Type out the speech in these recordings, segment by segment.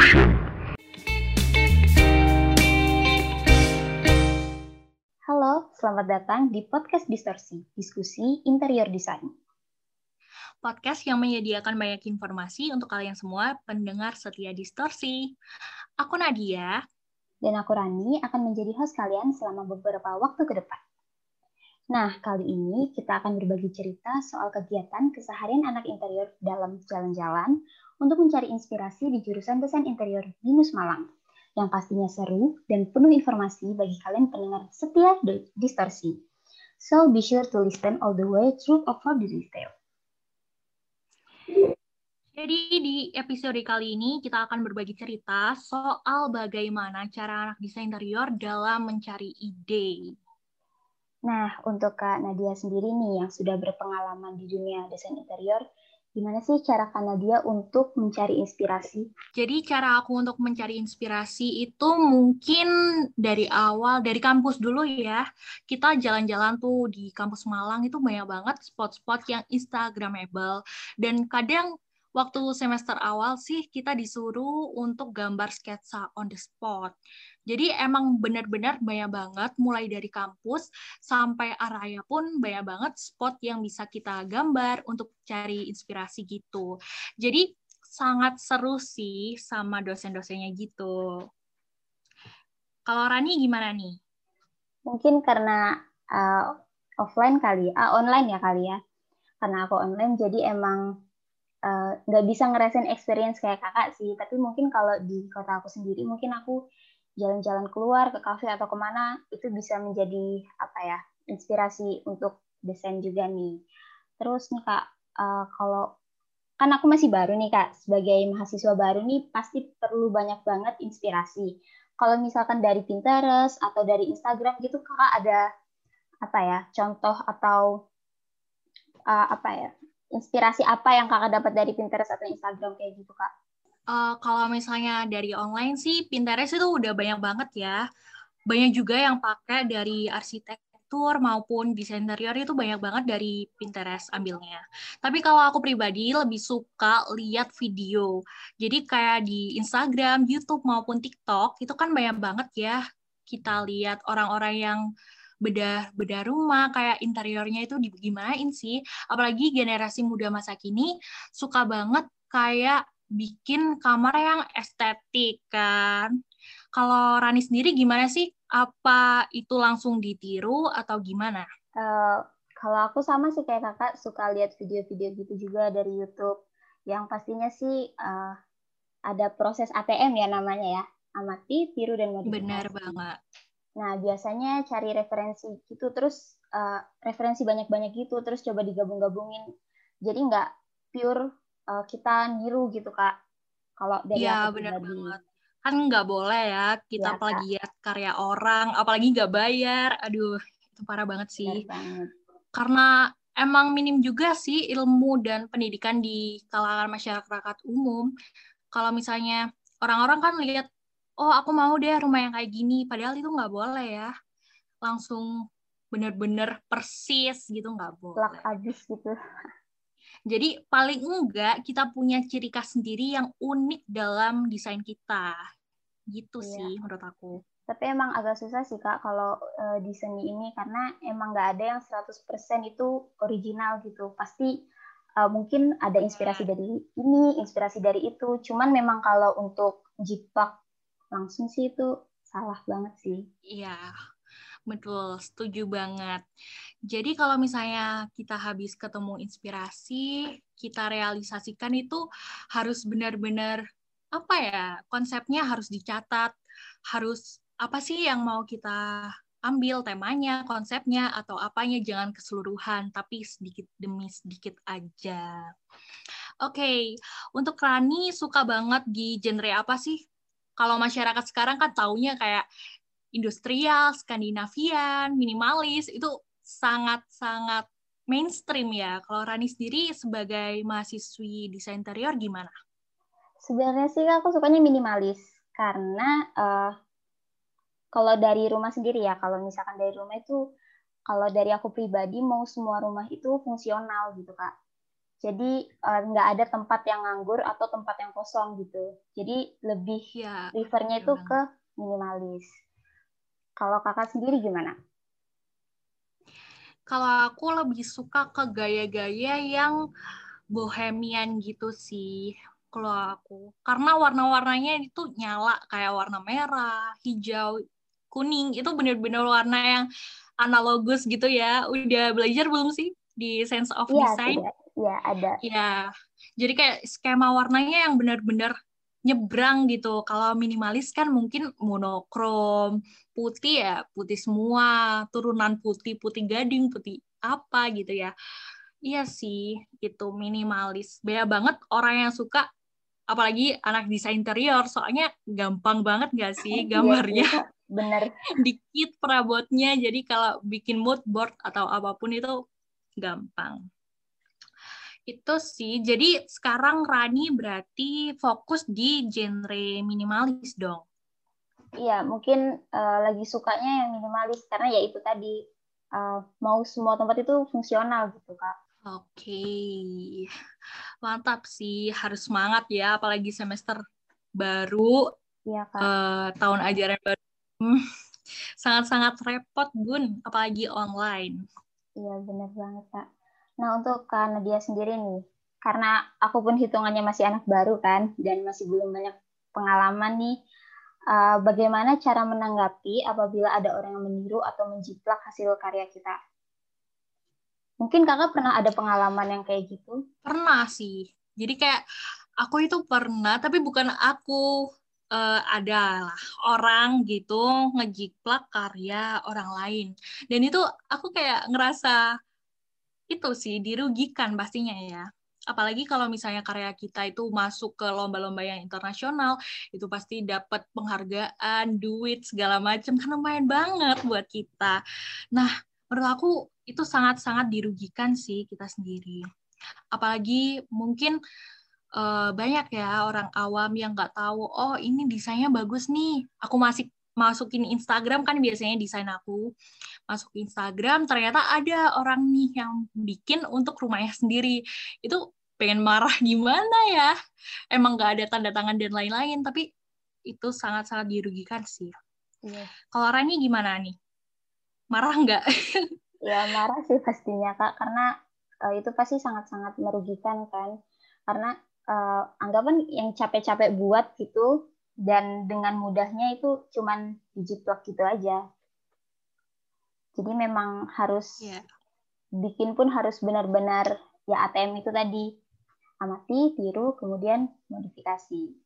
Distortion. Halo, selamat datang di podcast Distorsi, diskusi interior design. Podcast yang menyediakan banyak informasi untuk kalian semua pendengar setia Distorsi. Aku Nadia. Dan aku Rani akan menjadi host kalian selama beberapa waktu ke depan. Nah, kali ini kita akan berbagi cerita soal kegiatan keseharian anak interior dalam jalan-jalan untuk mencari inspirasi di jurusan desain interior Binus Malang yang pastinya seru dan penuh informasi bagi kalian pendengar setia distorsi. So be sure to listen all the way through for the detail. Jadi di episode kali ini kita akan berbagi cerita soal bagaimana cara anak desain interior dalam mencari ide. Nah, untuk Kak Nadia sendiri nih yang sudah berpengalaman di dunia desain interior, Gimana sih cara Kanadia untuk mencari inspirasi? Jadi cara aku untuk mencari inspirasi itu mungkin dari awal, dari kampus dulu ya. Kita jalan-jalan tuh di kampus Malang itu banyak banget spot-spot yang Instagramable. Dan kadang waktu semester awal sih kita disuruh untuk gambar sketsa on the spot. Jadi emang benar-benar banyak banget, mulai dari kampus sampai araya pun banyak banget spot yang bisa kita gambar untuk cari inspirasi gitu. Jadi sangat seru sih sama dosen-dosennya gitu. Kalau Rani gimana nih? Mungkin karena uh, offline kali, uh, online ya kali ya. Karena aku online, jadi emang nggak uh, bisa ngerasain experience kayak kakak sih. Tapi mungkin kalau di kota aku sendiri, mungkin aku jalan-jalan keluar ke kafe atau ke mana itu bisa menjadi apa ya inspirasi untuk desain juga nih. Terus nih kak, uh, kalau kan aku masih baru nih kak sebagai mahasiswa baru nih pasti perlu banyak banget inspirasi. Kalau misalkan dari Pinterest atau dari Instagram gitu kakak ada apa ya contoh atau uh, apa ya inspirasi apa yang kakak dapat dari Pinterest atau Instagram kayak gitu kak? Uh, kalau misalnya dari online sih Pinterest itu udah banyak banget ya. Banyak juga yang pakai dari arsitektur maupun desain interior itu banyak banget dari Pinterest ambilnya. Tapi kalau aku pribadi lebih suka lihat video. Jadi kayak di Instagram, YouTube maupun TikTok itu kan banyak banget ya kita lihat orang-orang yang bedah bedah rumah kayak interiornya itu digimanain sih apalagi generasi muda masa kini suka banget kayak bikin kamar yang estetik kan. Kalau Rani sendiri gimana sih? Apa itu langsung ditiru atau gimana? Uh, kalau aku sama sih kayak kakak suka lihat video-video gitu juga dari YouTube. Yang pastinya sih uh, ada proses ATM ya namanya ya. Amati, tiru, dan modifikasi. Benar banget. Nah, biasanya cari referensi gitu, terus uh, referensi banyak-banyak gitu, terus coba digabung-gabungin. Jadi nggak pure uh, kita niru gitu kak kalau dari ya, benar banget. Kan nggak boleh ya kita ya, plagiat karya orang apalagi nggak bayar. Aduh itu parah banget sih. Banget. karena emang minim juga sih ilmu dan pendidikan di kalangan masyarakat umum. Kalau misalnya orang-orang kan lihat oh aku mau deh rumah yang kayak gini padahal itu nggak boleh ya langsung bener-bener persis gitu nggak boleh. Plak abis gitu. Jadi paling enggak kita punya ciri khas sendiri yang unik dalam desain kita. Gitu iya. sih menurut aku. Tapi emang agak susah sih Kak kalau uh, di seni ini karena emang nggak ada yang 100% itu original gitu. Pasti uh, mungkin ada inspirasi dari ini, inspirasi dari itu. Cuman memang kalau untuk jiplak langsung sih itu salah banget sih. Iya. Betul, setuju banget. Jadi kalau misalnya kita habis ketemu inspirasi, kita realisasikan itu harus benar-benar apa ya, konsepnya harus dicatat, harus apa sih yang mau kita ambil temanya, konsepnya atau apanya jangan keseluruhan, tapi sedikit demi sedikit aja. Oke, okay. untuk Rani suka banget di genre apa sih? Kalau masyarakat sekarang kan taunya kayak industrial, Skandinavian, minimalis itu sangat-sangat mainstream ya. Kalau Rani sendiri sebagai mahasiswi desain interior gimana? Sebenarnya sih aku sukanya minimalis karena uh, kalau dari rumah sendiri ya, kalau misalkan dari rumah itu kalau dari aku pribadi mau semua rumah itu fungsional gitu kak. Jadi eh, nggak uh, ada tempat yang nganggur atau tempat yang kosong gitu. Jadi lebih ya, prefernya itu ke minimalis. Kalau kakak sendiri gimana? Kalau aku lebih suka ke gaya-gaya yang bohemian gitu sih kalau aku karena warna-warnanya itu nyala kayak warna merah hijau kuning itu bener-bener warna yang analogus gitu ya udah belajar belum sih di sense of ya, design Iya, ada. Iya. Jadi kayak skema warnanya yang benar-benar nyebrang gitu. Kalau minimalis kan mungkin monokrom, putih ya, putih semua, turunan putih, putih gading, putih apa gitu ya. Iya sih, itu minimalis. Beda banget orang yang suka apalagi anak desain interior soalnya gampang banget gak sih iya, gambarnya iya, bener dikit perabotnya jadi kalau bikin mood board atau apa pun itu gampang itu sih. Jadi sekarang Rani berarti fokus di genre minimalis dong. Iya, mungkin uh, lagi sukanya yang minimalis karena ya itu tadi uh, mau semua tempat itu fungsional gitu kak. Oke, mantap sih. Harus semangat ya, apalagi semester baru. Iya kak. Uh, tahun ajaran baru. Hmm, sangat-sangat repot bun, apalagi online. Iya benar banget kak. Nah, untuk Kak Nadia sendiri nih, karena aku pun hitungannya masih anak baru kan, dan masih belum banyak pengalaman nih, uh, bagaimana cara menanggapi apabila ada orang yang meniru atau menjiplak hasil karya kita? Mungkin kakak pernah ada pengalaman yang kayak gitu? Pernah sih. Jadi kayak aku itu pernah, tapi bukan aku uh, adalah orang gitu ngejiplak karya orang lain. Dan itu aku kayak ngerasa itu sih dirugikan pastinya ya. Apalagi kalau misalnya karya kita itu masuk ke lomba-lomba yang internasional itu pasti dapat penghargaan duit segala macam. Kan lumayan banget buat kita. Nah menurut aku itu sangat-sangat dirugikan sih kita sendiri. Apalagi mungkin uh, banyak ya orang awam yang nggak tahu oh ini desainnya bagus nih. Aku masih masukin Instagram kan biasanya desain aku masuk Instagram ternyata ada orang nih yang bikin untuk rumahnya sendiri. Itu pengen marah gimana ya? Emang nggak ada tanda tangan dan lain-lain tapi itu sangat-sangat dirugikan sih. Yeah. kalau Rani gimana nih? Marah nggak? Ya marah sih pastinya kak karena uh, itu pasti sangat-sangat merugikan kan. Karena uh, anggapan yang capek-capek buat gitu dan dengan mudahnya itu cuman dijiplak gitu aja. Jadi memang harus yeah. bikin pun harus benar-benar ya ATM itu tadi amati, tiru, kemudian modifikasi.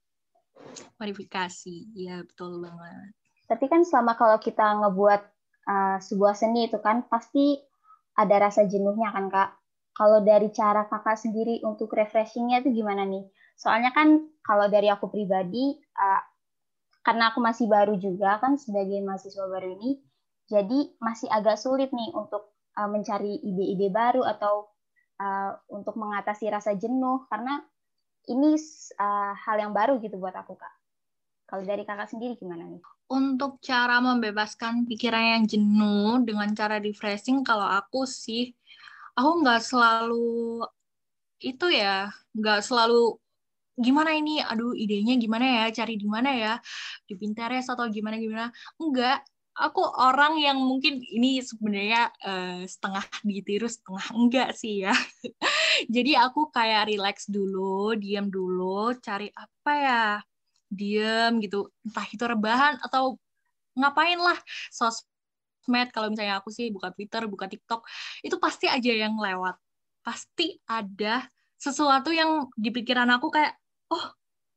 Modifikasi, ya betul banget. Tapi kan selama kalau kita ngebuat uh, sebuah seni itu kan pasti ada rasa jenuhnya kan kak. Kalau dari cara kakak sendiri untuk refreshingnya itu gimana nih? Soalnya kan kalau dari aku pribadi, uh, karena aku masih baru juga kan sebagai mahasiswa baru ini, jadi masih agak sulit nih untuk uh, mencari ide-ide baru atau uh, untuk mengatasi rasa jenuh karena ini uh, hal yang baru gitu buat aku kak. Kalau dari kakak sendiri gimana nih? Untuk cara membebaskan pikiran yang jenuh dengan cara refreshing, kalau aku sih, aku nggak selalu itu ya, nggak selalu gimana ini? Aduh idenya gimana ya? Cari di mana ya? Di Pinterest atau gimana gimana? Enggak. Aku orang yang mungkin ini sebenarnya uh, setengah ditiru setengah enggak sih ya. Jadi aku kayak relax dulu diam dulu cari apa ya? Diam gitu. Entah itu rebahan atau ngapain lah. Sosmed kalau misalnya aku sih buka Twitter buka TikTok itu pasti aja yang lewat. Pasti ada sesuatu yang di pikiran aku kayak oh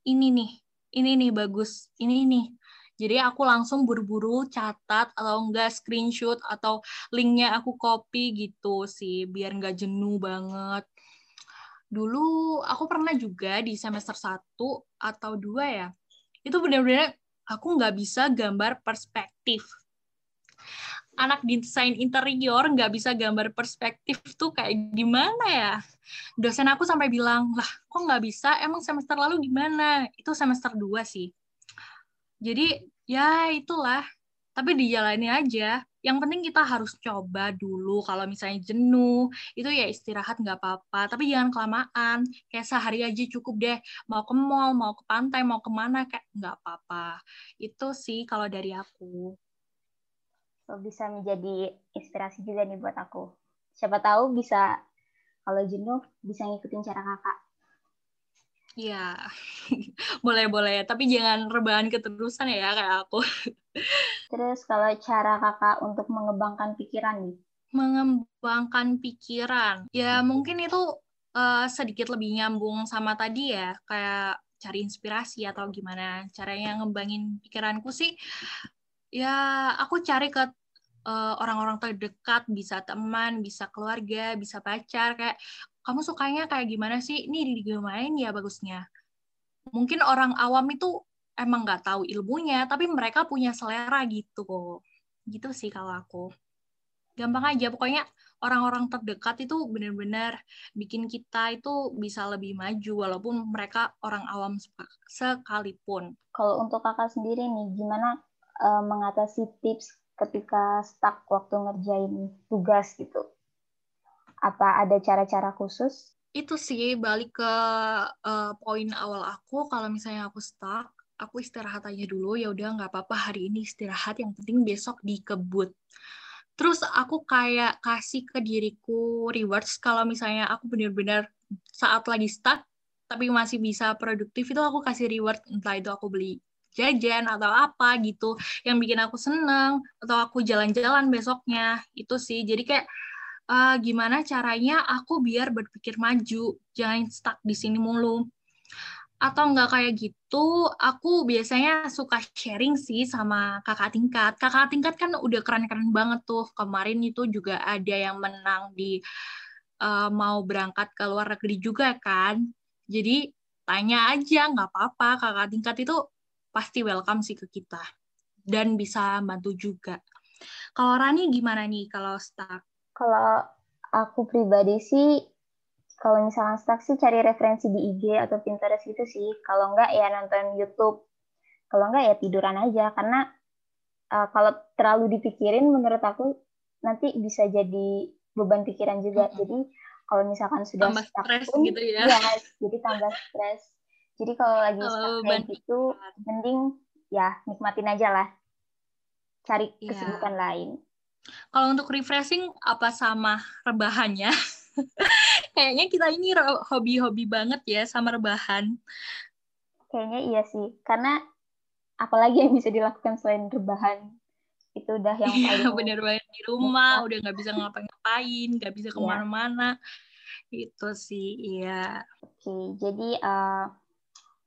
ini nih, ini nih bagus, ini nih. Jadi aku langsung buru-buru catat atau enggak screenshot atau linknya aku copy gitu sih, biar enggak jenuh banget. Dulu aku pernah juga di semester 1 atau dua ya, itu benar-benar aku nggak bisa gambar perspektif anak desain interior nggak bisa gambar perspektif tuh kayak gimana ya? Dosen aku sampai bilang, lah kok nggak bisa? Emang semester lalu gimana? Itu semester 2 sih. Jadi ya itulah. tapi dijalani aja yang penting kita harus coba dulu kalau misalnya jenuh itu ya istirahat nggak apa-apa tapi jangan kelamaan kayak sehari aja cukup deh mau ke mall mau ke pantai mau ke mana kayak nggak apa-apa itu sih kalau dari aku bisa menjadi inspirasi juga nih buat aku siapa tahu bisa kalau jenuh bisa ngikutin cara kakak Iya, boleh-boleh. Tapi jangan rebahan keterusan ya kayak aku. Terus kalau cara kakak untuk mengembangkan pikiran nih? Mengembangkan pikiran, ya mungkin itu uh, sedikit lebih nyambung sama tadi ya, kayak cari inspirasi atau gimana caranya ngembangin pikiranku sih. Ya aku cari ke eh, orang-orang uh, terdekat, bisa teman, bisa keluarga, bisa pacar, kayak kamu sukanya kayak gimana sih? Ini digemain ya bagusnya. Mungkin orang awam itu emang nggak tahu ilmunya, tapi mereka punya selera gitu kok. Gitu sih kalau aku. Gampang aja, pokoknya orang-orang terdekat itu benar-benar bikin kita itu bisa lebih maju walaupun mereka orang awam sekalipun. Kalau untuk kakak sendiri nih, gimana uh, mengatasi tips ketika stuck waktu ngerjain tugas gitu? Apa ada cara-cara khusus? Itu sih balik ke uh, poin awal aku kalau misalnya aku stuck, aku istirahat aja dulu ya udah nggak apa-apa hari ini istirahat yang penting besok dikebut. Terus aku kayak kasih ke diriku rewards kalau misalnya aku benar-benar saat lagi stuck tapi masih bisa produktif itu aku kasih reward entah itu aku beli jajan atau apa gitu yang bikin aku seneng atau aku jalan-jalan besoknya itu sih jadi kayak uh, gimana caranya aku biar berpikir maju, jangan stuck di sini mulu. Atau enggak kayak gitu, aku biasanya suka sharing sih sama kakak tingkat. Kakak tingkat kan udah keren-keren banget tuh. Kemarin itu juga ada yang menang di uh, mau berangkat ke luar negeri juga kan. Jadi tanya aja, nggak apa-apa. Kakak tingkat itu pasti welcome sih ke kita. Dan bisa bantu juga. Kalau Rani gimana nih kalau stuck? Kalau aku pribadi sih, kalau misalnya stuck sih cari referensi di IG atau Pinterest gitu sih. Kalau enggak ya nonton YouTube. Kalau enggak ya tiduran aja. Karena uh, kalau terlalu dipikirin menurut aku nanti bisa jadi beban pikiran juga. Hmm. Jadi kalau misalkan sudah tambah stuck pun, gitu ya. ya jadi tambah stres. Jadi kalau lagi stuck kayak gitu, mending ya nikmatin aja lah. Cari iya. kesibukan yeah. lain. Kalau untuk refreshing apa sama rebahannya? Kayaknya kita ini hobi-hobi banget ya sama rebahan. Kayaknya iya sih, karena apalagi yang bisa dilakukan selain rebahan itu udah yang iya, paling iya, bener banget di rumah udah nggak bisa ngapa-ngapain nggak bisa iya. ke mana-mana ya. itu sih iya oke jadi uh,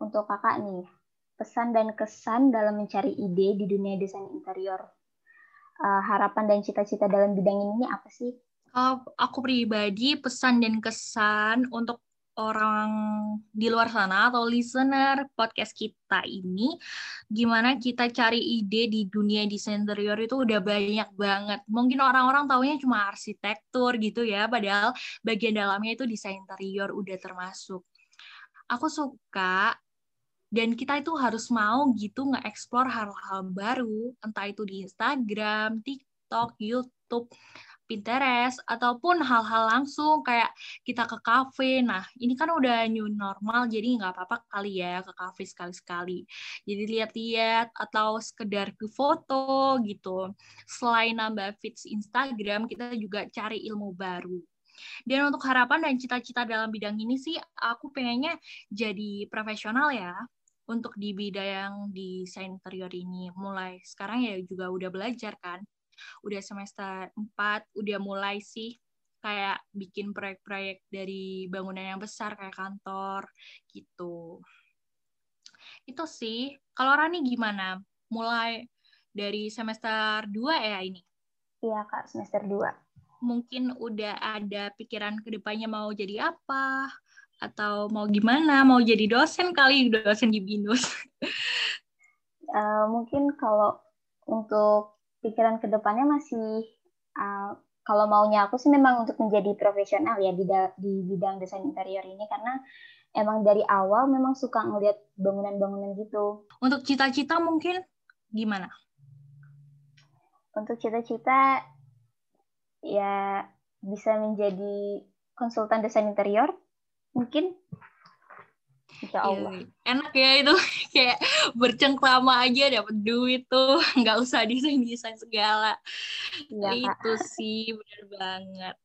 untuk kakak nih pesan dan kesan dalam mencari ide di dunia desain interior uh, harapan dan cita-cita dalam bidang ini apa sih? Uh, aku pribadi pesan dan kesan untuk orang di luar sana atau listener podcast kita ini gimana kita cari ide di dunia desain interior itu udah banyak banget. Mungkin orang-orang taunya cuma arsitektur gitu ya, padahal bagian dalamnya itu desain interior udah termasuk. Aku suka dan kita itu harus mau gitu nge-explore hal-hal baru, entah itu di Instagram, TikTok, YouTube, Pinterest, ataupun hal-hal langsung kayak kita ke kafe. Nah, ini kan udah new normal, jadi nggak apa-apa kali ya ke kafe sekali-sekali. Jadi lihat-lihat atau sekedar ke foto gitu. Selain nambah feeds Instagram, kita juga cari ilmu baru. Dan untuk harapan dan cita-cita dalam bidang ini sih, aku pengennya jadi profesional ya untuk di bidang desain interior ini mulai. Sekarang ya juga udah belajar kan. Udah semester 4 udah mulai sih kayak bikin proyek-proyek dari bangunan yang besar kayak kantor gitu. Itu sih. Kalau Rani gimana? Mulai dari semester 2 ya ini? Iya kak semester 2 mungkin udah ada pikiran ke depannya mau jadi apa atau mau gimana? Mau jadi dosen kali, dosen di BINUS? uh, mungkin kalau untuk pikiran ke depannya masih uh, kalau maunya aku sih memang untuk menjadi profesional ya di, di bidang desain interior ini karena emang dari awal memang suka ngeliat bangunan-bangunan gitu. Untuk cita-cita mungkin gimana? untuk cita-cita ya bisa menjadi konsultan desain interior mungkin Insya iya, Allah. Enak ya itu kayak bercengkrama aja dapat duit tuh, nggak usah desain desain segala. Ya, itu sih benar banget.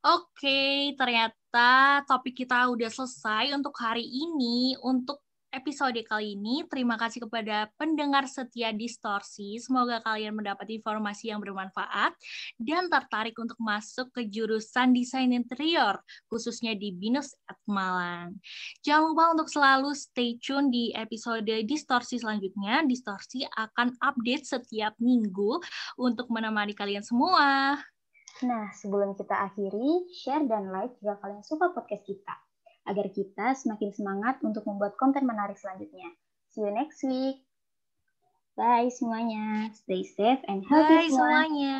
Oke, ternyata topik kita udah selesai untuk hari ini. Untuk episode kali ini. Terima kasih kepada pendengar setia Distorsi. Semoga kalian mendapat informasi yang bermanfaat dan tertarik untuk masuk ke jurusan desain interior, khususnya di Binus at Malang. Jangan lupa untuk selalu stay tune di episode Distorsi selanjutnya. Distorsi akan update setiap minggu untuk menemani kalian semua. Nah, sebelum kita akhiri, share dan like jika kalian suka podcast kita agar kita semakin semangat untuk membuat konten menarik selanjutnya. See you next week. Bye semuanya. Stay safe and healthy Bye semuanya.